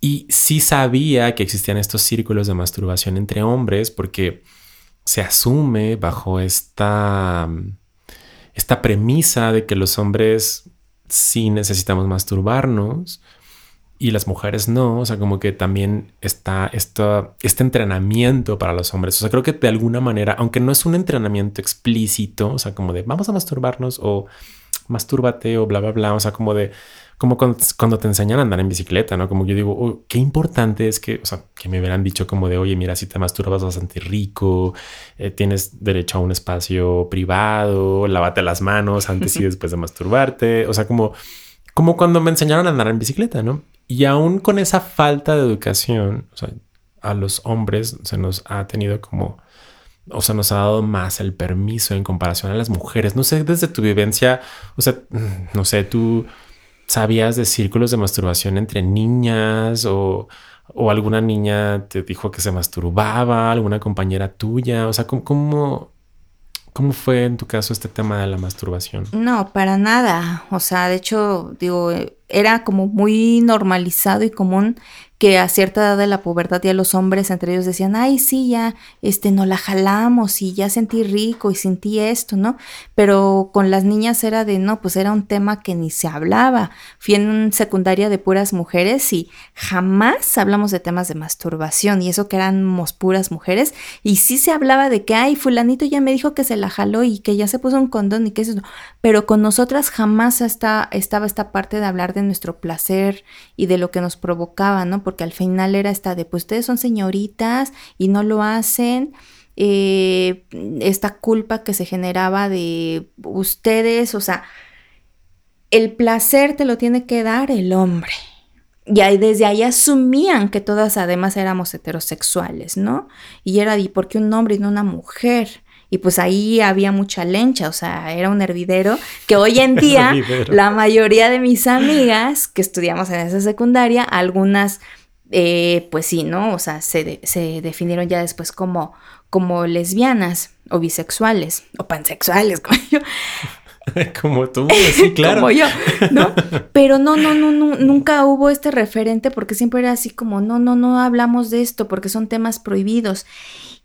Y sí sabía que existían estos círculos de masturbación entre hombres, porque se asume bajo esta, esta premisa de que los hombres sí necesitamos masturbarnos y las mujeres no, o sea, como que también está este entrenamiento para los hombres, o sea, creo que de alguna manera, aunque no es un entrenamiento explícito, o sea, como de vamos a masturbarnos o mastúrbate o bla, bla, bla, o sea, como de como cuando, te enseñan a andar en bicicleta, ¿no? Como yo digo, oh, qué importante es que, o sea, que me hubieran dicho como de, oye, mira, si te masturbas vas a sentir rico, eh, tienes derecho a un espacio privado, lávate las manos antes y después de masturbarte, o sea, como, como cuando me enseñaron a andar en bicicleta, ¿no? Y aún con esa falta de educación, o sea, a los hombres se nos ha tenido como, o sea, nos ha dado más el permiso en comparación a las mujeres. No sé, desde tu vivencia, o sea, no sé, tú sabías de círculos de masturbación entre niñas o, alguna niña te dijo que se masturbaba, alguna compañera tuya? O sea, ¿cómo, ¿cómo, fue en tu caso este tema de la masturbación?
No, para nada. O sea, de hecho, digo, era como muy normalizado y común que a cierta edad de la pubertad ya los hombres entre ellos decían, ay, sí, ya, este, no la jalamos y ya sentí rico y sentí esto, ¿no? Pero con las niñas era de, no, pues era un tema que ni se hablaba. Fui en un secundaria de puras mujeres y jamás hablamos de temas de masturbación y eso que éramos puras mujeres y sí se hablaba de que, ay, fulanito ya me dijo que se la jaló y que ya se puso un condón y que eso, pero con nosotras jamás estaba esta parte de hablar de nuestro placer y de lo que nos provocaba, ¿no? Porque al final era esta de, pues ustedes son señoritas y no lo hacen. Eh, esta culpa que se generaba de ustedes, o sea, el placer te lo tiene que dar el hombre. Y desde ahí asumían que todas además éramos heterosexuales, ¿no? Y era, ¿y por qué un hombre y no una mujer? Y pues ahí había mucha lencha, o sea, era un hervidero que hoy en día la mayoría de mis amigas que estudiamos en esa secundaria, algunas, eh, pues sí, ¿no? O sea, se, se, definieron ya después como, como lesbianas o bisexuales o pansexuales, como yo.
Como tú, sí, claro.
como yo, ¿no? Pero no, no, no, no, nunca hubo este referente porque siempre era así como, no, no, no hablamos de esto porque son temas prohibidos.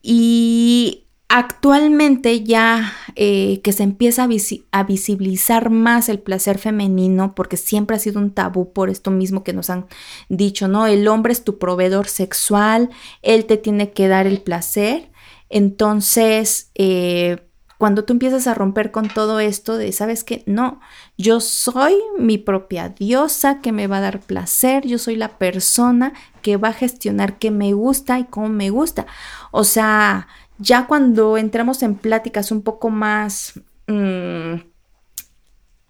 Y Actualmente ya eh, que se empieza a, visibilizar más el placer femenino, porque siempre ha sido un tabú por esto mismo que nos han dicho, ¿no? El hombre es tu proveedor sexual, él te tiene que dar el placer. Entonces, eh, cuando tú empiezas a romper con todo esto de, ¿sabes qué? No, yo soy mi propia diosa que me va a dar placer, yo soy la persona que va a gestionar qué me gusta y cómo me gusta. O sea, ya cuando entramos en pláticas un poco más mm,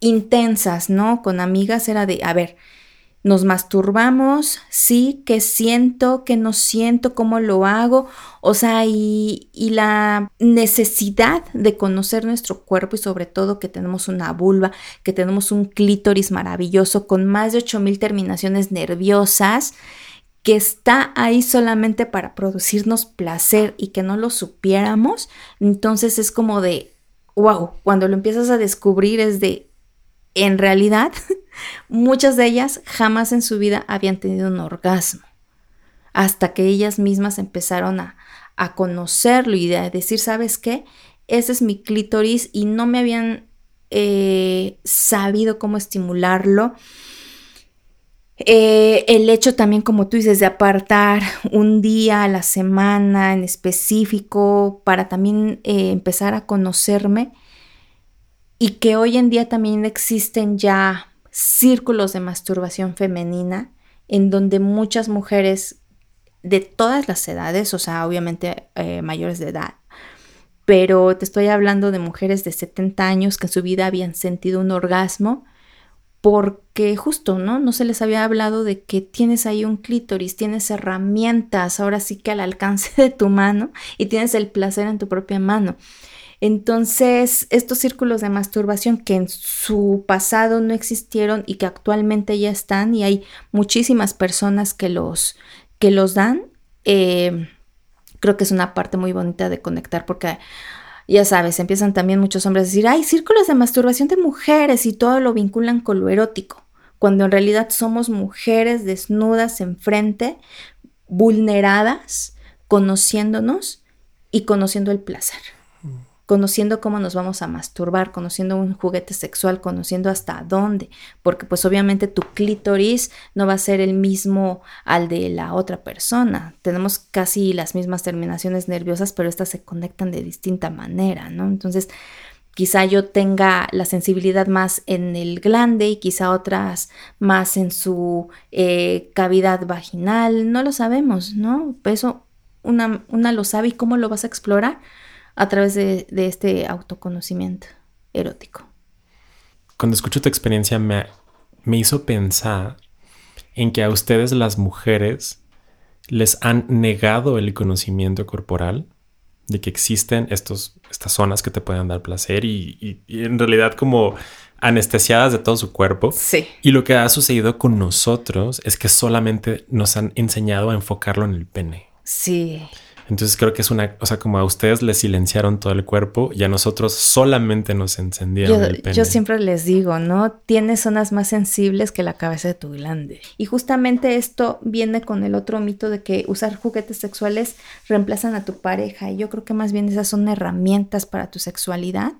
intensas, ¿no? Con amigas era de, a ver, nos masturbamos, sí, qué siento, qué no siento, cómo lo hago, o sea, y, y, la necesidad de conocer nuestro cuerpo y sobre todo que tenemos una vulva, que tenemos un clítoris maravilloso con más de 8000 terminaciones nerviosas, que está ahí solamente para producirnos placer y que no lo supiéramos, entonces es como de, wow, cuando lo empiezas a descubrir es de, en realidad, muchas de ellas jamás en su vida habían tenido un orgasmo, hasta que ellas mismas empezaron a, a conocerlo y a decir, ¿sabes qué? Ese es mi clítoris y no me habían eh, sabido cómo estimularlo. Eh, el hecho también, como tú dices, de apartar un día a la semana en específico para también eh, empezar a conocerme y que hoy en día también existen ya círculos de masturbación femenina en donde muchas mujeres de todas las edades, o sea, obviamente mayores de edad, pero te estoy hablando de mujeres de 70 años que en su vida habían sentido un orgasmo porque justo, ¿no? No se les había hablado de que tienes ahí un clítoris, tienes herramientas, ahora sí que al alcance de tu mano y tienes el placer en tu propia mano. Entonces, estos círculos de masturbación que en su pasado no existieron y que actualmente ya están y hay muchísimas personas que los, que los dan, eh, creo que es una parte muy bonita de conectar porque ya sabes, empiezan también muchos hombres a decir, hay círculos de masturbación de mujeres y todo lo vinculan con lo erótico, cuando en realidad somos mujeres desnudas enfrente, vulneradas, conociéndonos y conociendo el placer conociendo cómo nos vamos a masturbar, conociendo un juguete sexual, conociendo hasta dónde, porque pues obviamente tu clítoris no va a ser el mismo al de la otra persona. Tenemos casi las mismas terminaciones nerviosas, pero estas se conectan de distinta manera, ¿no? Entonces, quizá yo tenga la sensibilidad más en el glande y quizá otras más en su eh, cavidad vaginal, no lo sabemos, ¿no? Eso una, una lo sabe y cómo lo vas a explorar a través de, este autoconocimiento erótico.
Cuando escucho tu experiencia me, me hizo pensar en que a ustedes las mujeres les han negado el conocimiento corporal de que existen estos, estas zonas que te pueden dar placer y, y, en realidad como anestesiadas de todo su cuerpo.
Sí.
Y lo que ha sucedido con nosotros es que solamente nos han enseñado a enfocarlo en el pene.
Sí.
Entonces creo que es una, o sea, como a ustedes les silenciaron todo el cuerpo y a nosotros solamente nos encendieron el pene.
Yo siempre les digo, ¿no? Tienes zonas más sensibles que la cabeza de tu glande. Y justamente esto viene con el otro mito de que usar juguetes sexuales reemplazan a tu pareja. Y yo creo que más bien esas son herramientas para tu sexualidad,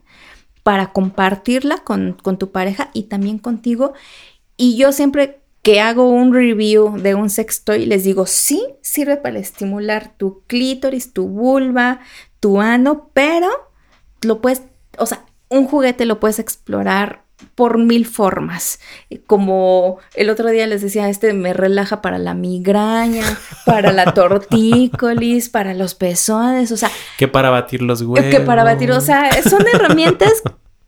para compartirla con, con tu pareja y también contigo. Y yo siempre que hago un review de un sextoy, les digo, sí, sirve para estimular tu clítoris, tu vulva, tu ano, pero lo puedes, o sea, un juguete lo puedes explorar por mil formas. Como el otro día les decía, este me relaja para la migraña, para la tortícolis, para los pezones, o sea.
Que para batir los huevos.
Que para batir, o sea, son herramientas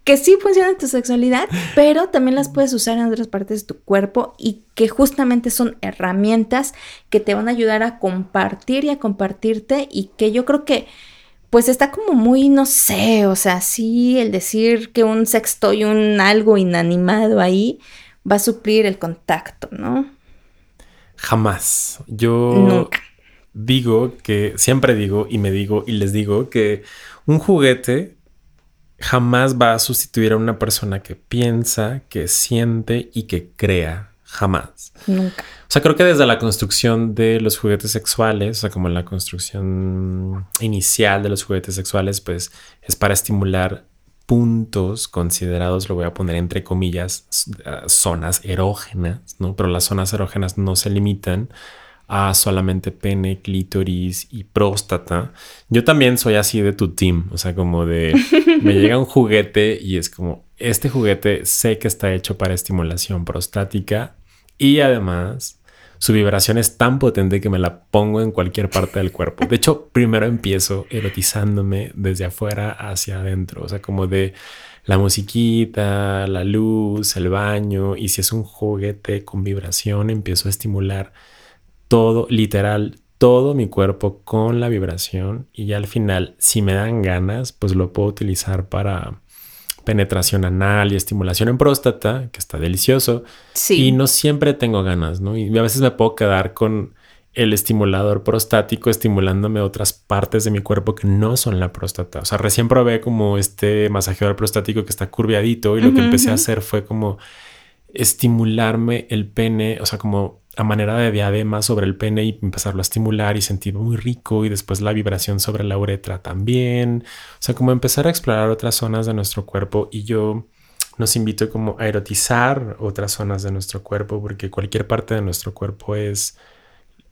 que sí funcionan en tu sexualidad, pero también las puedes usar en otras partes de tu cuerpo y que justamente son herramientas que te van a ayudar a compartir y a compartirte y que yo creo que pues está como muy, no sé, o sea, sí, el decir que un sexto y un algo inanimado ahí va a suplir el contacto, ¿no?
Jamás. Yo digo que, siempre digo y me digo y les digo que un juguete jamás va a sustituir a una persona que piensa, que siente y que crea. Jamás.
Nunca.
O sea, creo que desde la construcción de los juguetes sexuales, o sea, como la construcción inicial de los juguetes sexuales, pues es para estimular puntos considerados, lo voy a poner entre comillas, zonas erógenas, ¿no? Pero las zonas erógenas no se limitan a solamente pene, clítoris y próstata. Yo también soy así de tu team, o sea, como de me llega un juguete y es como este juguete sé que está hecho para estimulación prostática y además su vibración es tan potente que me la pongo en cualquier parte del cuerpo. De hecho, primero empiezo erotizándome desde afuera hacia adentro, o sea, como de la musiquita, la luz, el baño y si es un juguete con vibración empiezo a estimular todo, literal, todo mi cuerpo con la vibración y ya al final, si me dan ganas, pues lo puedo utilizar para penetración anal y estimulación en próstata, que está delicioso.
Sí.
Y no siempre tengo ganas, ¿no? Y a veces me puedo quedar con el estimulador prostático estimulándome otras partes de mi cuerpo que no son la próstata. O sea, recién probé como este masajeador prostático que está curviadito y lo que empecé a hacer fue como estimularme el pene, o sea, como a manera de diadema sobre el pene y empezarlo a estimular y sentir muy rico y después la vibración sobre la uretra también. O sea, como empezar a explorar otras zonas de nuestro cuerpo y yo nos invito como a erotizar otras zonas de nuestro cuerpo porque cualquier parte de nuestro cuerpo es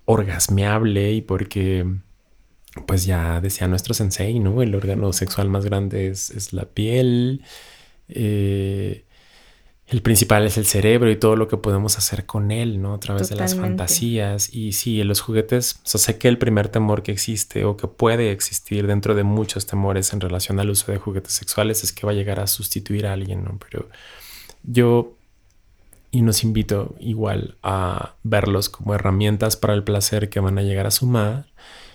orgasmeable y porque pues ya decía nuestro sensei, ¿no? El órgano sexual más grande es, la piel. Eh, el principal es el cerebro y todo lo que podemos hacer con él, ¿no? A través de las fantasías. Y sí, en los juguetes, o sea, sé que el primer temor que existe o que puede existir dentro de muchos temores en relación al uso de juguetes sexuales es que va a llegar a sustituir a alguien, ¿no? Pero yo y nos invito igual a verlos como herramientas para el placer que van a llegar a sumar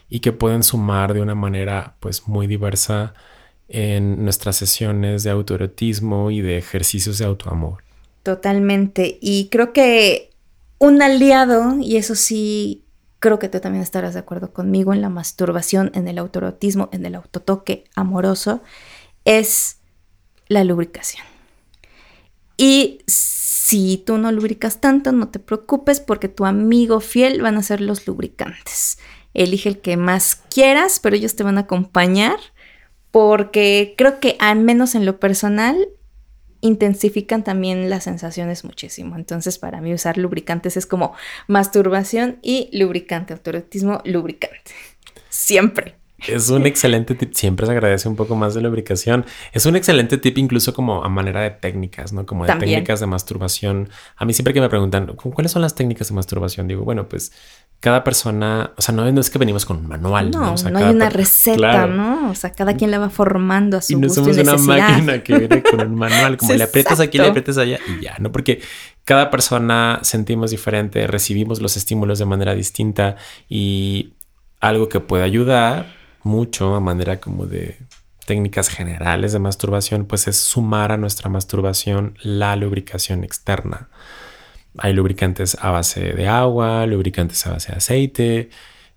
y que pueden sumar de una manera pues muy diversa en nuestras sesiones de autoerotismo y de ejercicios de autoamor.
Totalmente. Y creo que un aliado, y eso sí, creo que tú también estarás de acuerdo conmigo en la masturbación, en el autoerotismo, en el autotoque amoroso, es la lubricación. Y si tú no lubricas tanto, no te preocupes porque tu amigo fiel van a ser los lubricantes. Elige el que más quieras, pero ellos te van a acompañar porque creo que al menos en lo personal intensifican también las sensaciones muchísimo. Entonces, para mí usar lubricantes es como masturbación y lubricante, autorotismo, lubricante. Siempre.
Es un excelente tip. Siempre se agradece un poco más de lubricación. Es un excelente tip incluso como a manera de técnicas, ¿no? Como de técnicas de masturbación. A mí siempre que me preguntan, ¿cuáles son las técnicas de masturbación? Digo, bueno, pues cada persona, o sea, no, es que venimos con un manual.
No,
no,
no hay una receta, ¿no? O sea, cada quien la va formando a su y no somos una máquina
que viene con un manual, como le aprietas aquí, le aprietas allá y ya, ¿no? Porque cada persona sentimos diferente, recibimos los estímulos de manera distinta y algo que puede ayudar mucho a manera como de técnicas generales de masturbación, pues es sumar a nuestra masturbación la lubricación externa. Hay lubricantes a base de agua, lubricantes a base de aceite,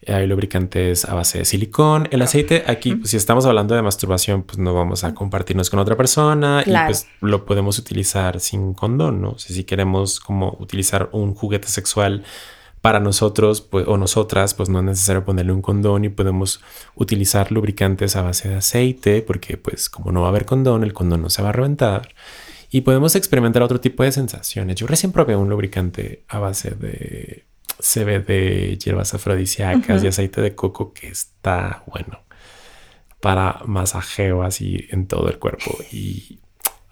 hay lubricantes a base de silicón. El aceite, aquí, pues, si estamos hablando de masturbación, pues no vamos a compartirnos con otra persona y pues lo podemos utilizar sin condón, ¿no? si queremos como utilizar un juguete sexual para nosotros pues, o nosotras, pues no es necesario ponerle un condón y podemos utilizar lubricantes a base de aceite porque pues como no va a haber condón, el condón no se va a reventar y podemos experimentar otro tipo de sensaciones. Yo recién probé un lubricante a base de CBD, hierbas afrodisíacas y aceite de coco que está bueno para masajeo así en todo el cuerpo. Y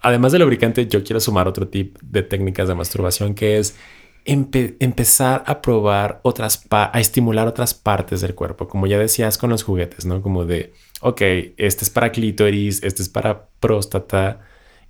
además del lubricante, yo quiero sumar otro tip de técnicas de masturbación que es empezar a probar otras, a estimular otras partes del cuerpo, como ya decías con los juguetes, ¿no? Como de, ok, este es para clítoris, este es para próstata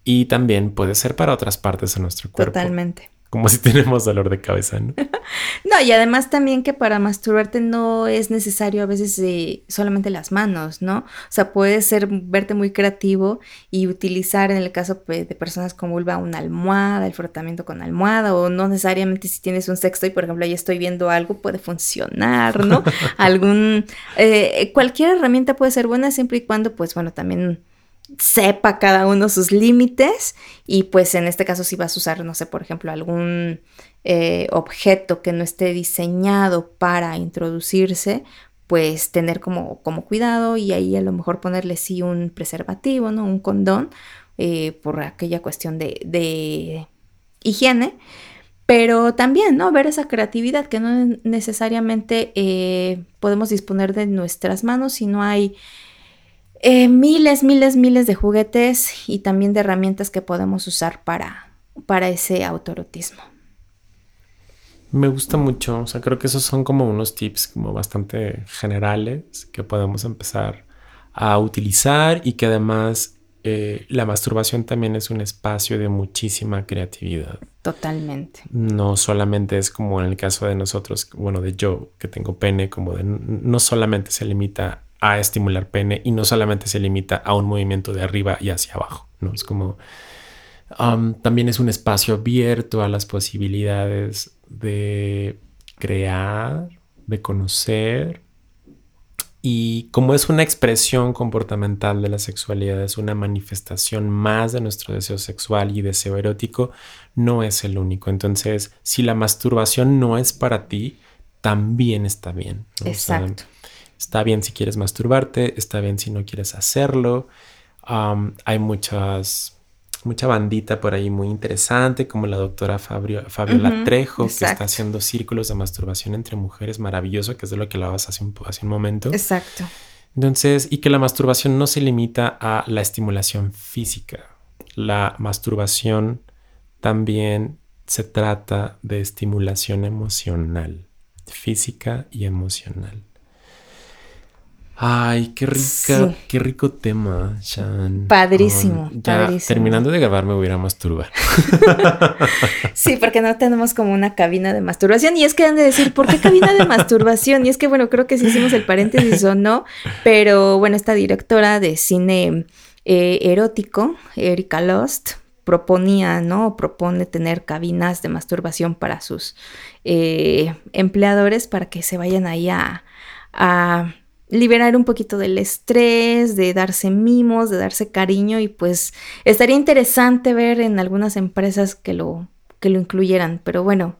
y también puede ser para otras partes de nuestro cuerpo.
Totalmente
como si tenemos dolor de cabeza, ¿no?
no, y además también que para masturbarte no es necesario a veces eh, solamente las manos, ¿no? O sea, puede ser verte muy creativo y utilizar en el caso de personas con vulva una almohada, el frotamiento con almohada, o no necesariamente si tienes un sexto y por ejemplo ahí estoy viendo algo, puede funcionar, ¿no? Algún, eh, cualquier herramienta puede ser buena siempre y cuando, pues bueno, también sepa cada uno sus límites y pues en este caso si vas a usar, no sé, por ejemplo, algún eh, objeto que no esté diseñado para introducirse, pues tener como, como cuidado y ahí a lo mejor ponerle sí un preservativo, ¿no? Un condón eh, por aquella cuestión de, de higiene. Pero también, ¿no? Ver esa creatividad que no necesariamente eh, podemos disponer de nuestras manos si no hay eh, miles, miles, miles de juguetes y también de herramientas que podemos usar para, para ese autorotismo.
Me gusta mucho, o sea, creo que esos son como unos tips como bastante generales que podemos empezar a utilizar y que además eh, la masturbación también es un espacio de muchísima creatividad.
Totalmente.
No solamente es como en el caso de nosotros, bueno, de yo que tengo pene, como de no solamente se limita a estimular pene y no solamente se limita a un movimiento de arriba y hacia abajo, ¿no? Es como... Um, también es un espacio abierto a las posibilidades de crear, de conocer y como es una expresión comportamental de la sexualidad, es una manifestación más de nuestro deseo sexual y deseo erótico, no es el único. Entonces, si la masturbación no es para ti, también está bien.
Exacto.
Está bien si quieres masturbarte, está bien si no quieres hacerlo. hay muchas mucha bandita por ahí muy interesante, como la doctora Fabiola Trejo, que está haciendo círculos de masturbación entre mujeres, maravilloso, que es de lo que hablabas hace un, hace un momento.
Exacto.
Entonces, y que la masturbación no se limita a la estimulación física. La masturbación también se trata de estimulación emocional, física y emocional. Ay, qué rica, qué rico tema, Shan.
Padrísimo,
ya terminando de grabar me voy a masturbar.
sí, porque no tenemos como una cabina de masturbación. Y es que han de decir, ¿por qué cabina de masturbación? Y es que, bueno, creo que sí hicimos el paréntesis o no, pero bueno, esta directora de cine eh, erótico, Erika Lost, proponía, ¿no? Propone tener cabinas de masturbación para sus eh, empleadores para que se vayan ahí a liberar un poquito del estrés, de darse mimos, de darse cariño y pues estaría interesante ver en algunas empresas que lo, que lo incluyeran, pero bueno,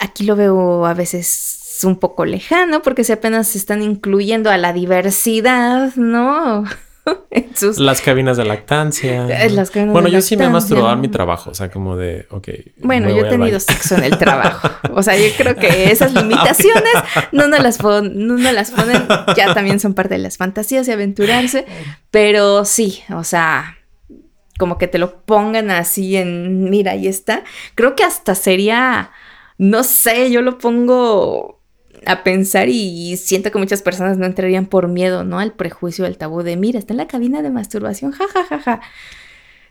aquí lo veo a veces un poco lejano porque si apenas se están incluyendo a la diversidad, ¿no?
Las cabinas de lactancia. Bueno, yo sí me he masturbado en mi trabajo, o sea, como de, ok.
Bueno, yo he tenido sexo en el trabajo. O sea, yo creo que esas limitaciones no nos las, no las ponen, ya también son parte de las fantasías y aventurarse, pero sí, o sea, como que te lo pongan así en, mira, ahí está. Creo que hasta sería, no sé, yo lo pongo a pensar y siento que muchas personas no entrarían por miedo, ¿no? Al prejuicio, al tabú de, mira, está en la cabina de masturbación, ja, ja, ja, ja.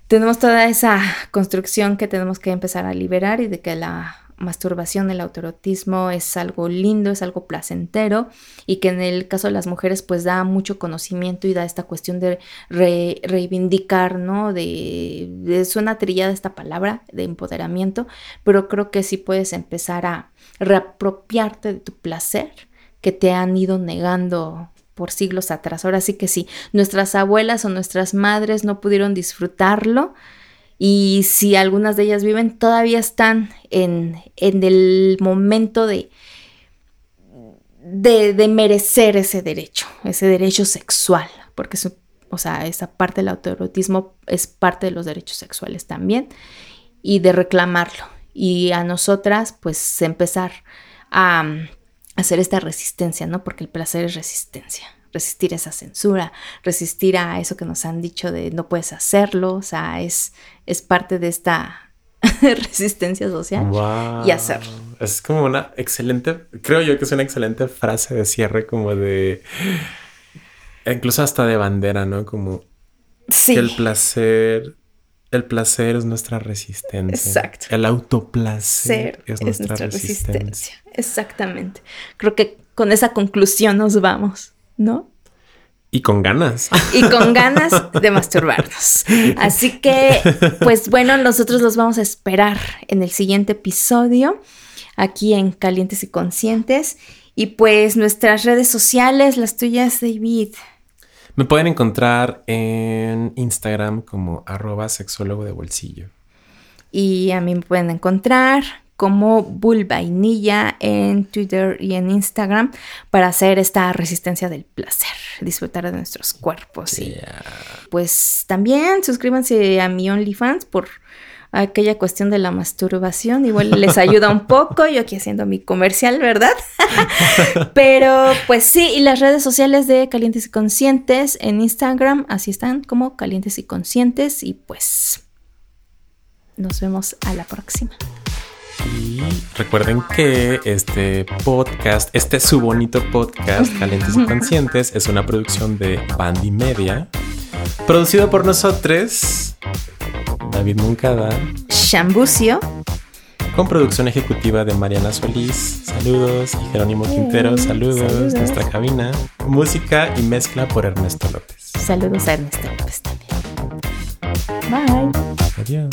Tenemos toda esa construcción que tenemos que empezar a liberar y de que la masturbación, el autoerotismo es algo lindo, es algo placentero y que en el caso de las mujeres pues da mucho conocimiento y da esta cuestión de reivindicar, ¿no? De, de, suena trillada esta palabra de empoderamiento, pero creo que sí puedes empezar a reapropiarte de tu placer que te han ido negando por siglos atrás. Ahora sí que sí, nuestras abuelas o nuestras madres no pudieron disfrutarlo, y si algunas de ellas viven, todavía están en, el momento de, de, merecer ese derecho, ese derecho sexual, porque o sea, esa parte del autoerotismo es parte de los derechos sexuales también, y de reclamarlo. Y a nosotras, pues empezar a hacer esta resistencia, ¿no? Porque el placer es resistencia resistir esa censura, resistir a eso que nos han dicho de no puedes hacerlo, o sea, es, es parte de esta resistencia social y hacerlo.
Es como una excelente, creo yo que es una excelente frase de cierre como de, incluso hasta de bandera, ¿no? Como
sí.
que el placer el placer es nuestra resistencia.
Exacto.
El autoplacer es, nuestra, resistencia.
Exactamente. Creo que con esa conclusión nos vamos. ¿no?
Y con ganas.
Y con ganas de masturbarnos. Así que, pues bueno, nosotros los vamos a esperar en el siguiente episodio, aquí en Calientes y Conscientes. Y pues nuestras redes sociales, las tuyas, David.
Me pueden encontrar en Instagram como arroba sexólogo de bolsillo.
Y a mí me pueden encontrar como Bulbainilla en Twitter y en Instagram para hacer esta resistencia del placer, disfrutar de nuestros cuerpos. Y pues también suscríbanse a mi OnlyFans por aquella cuestión de la masturbación. Igual les ayuda un poco, yo aquí haciendo mi comercial, ¿verdad? Pero pues sí, y las redes sociales de Calientes y Conscientes en Instagram, así están como Calientes y Conscientes y pues nos vemos a la próxima.
Y recuerden que este podcast, este su bonito podcast, Calientes y Conscientes, es una producción de Bandy Media, producido por nosotros, David Moncada,
Shambucio,
con producción ejecutiva de Mariana Solís, saludos, y Jerónimo Quintero, saludos, saludos, nuestra cabina, música y mezcla por Ernesto López.
Saludos a Ernesto López también. Bye.
Adiós.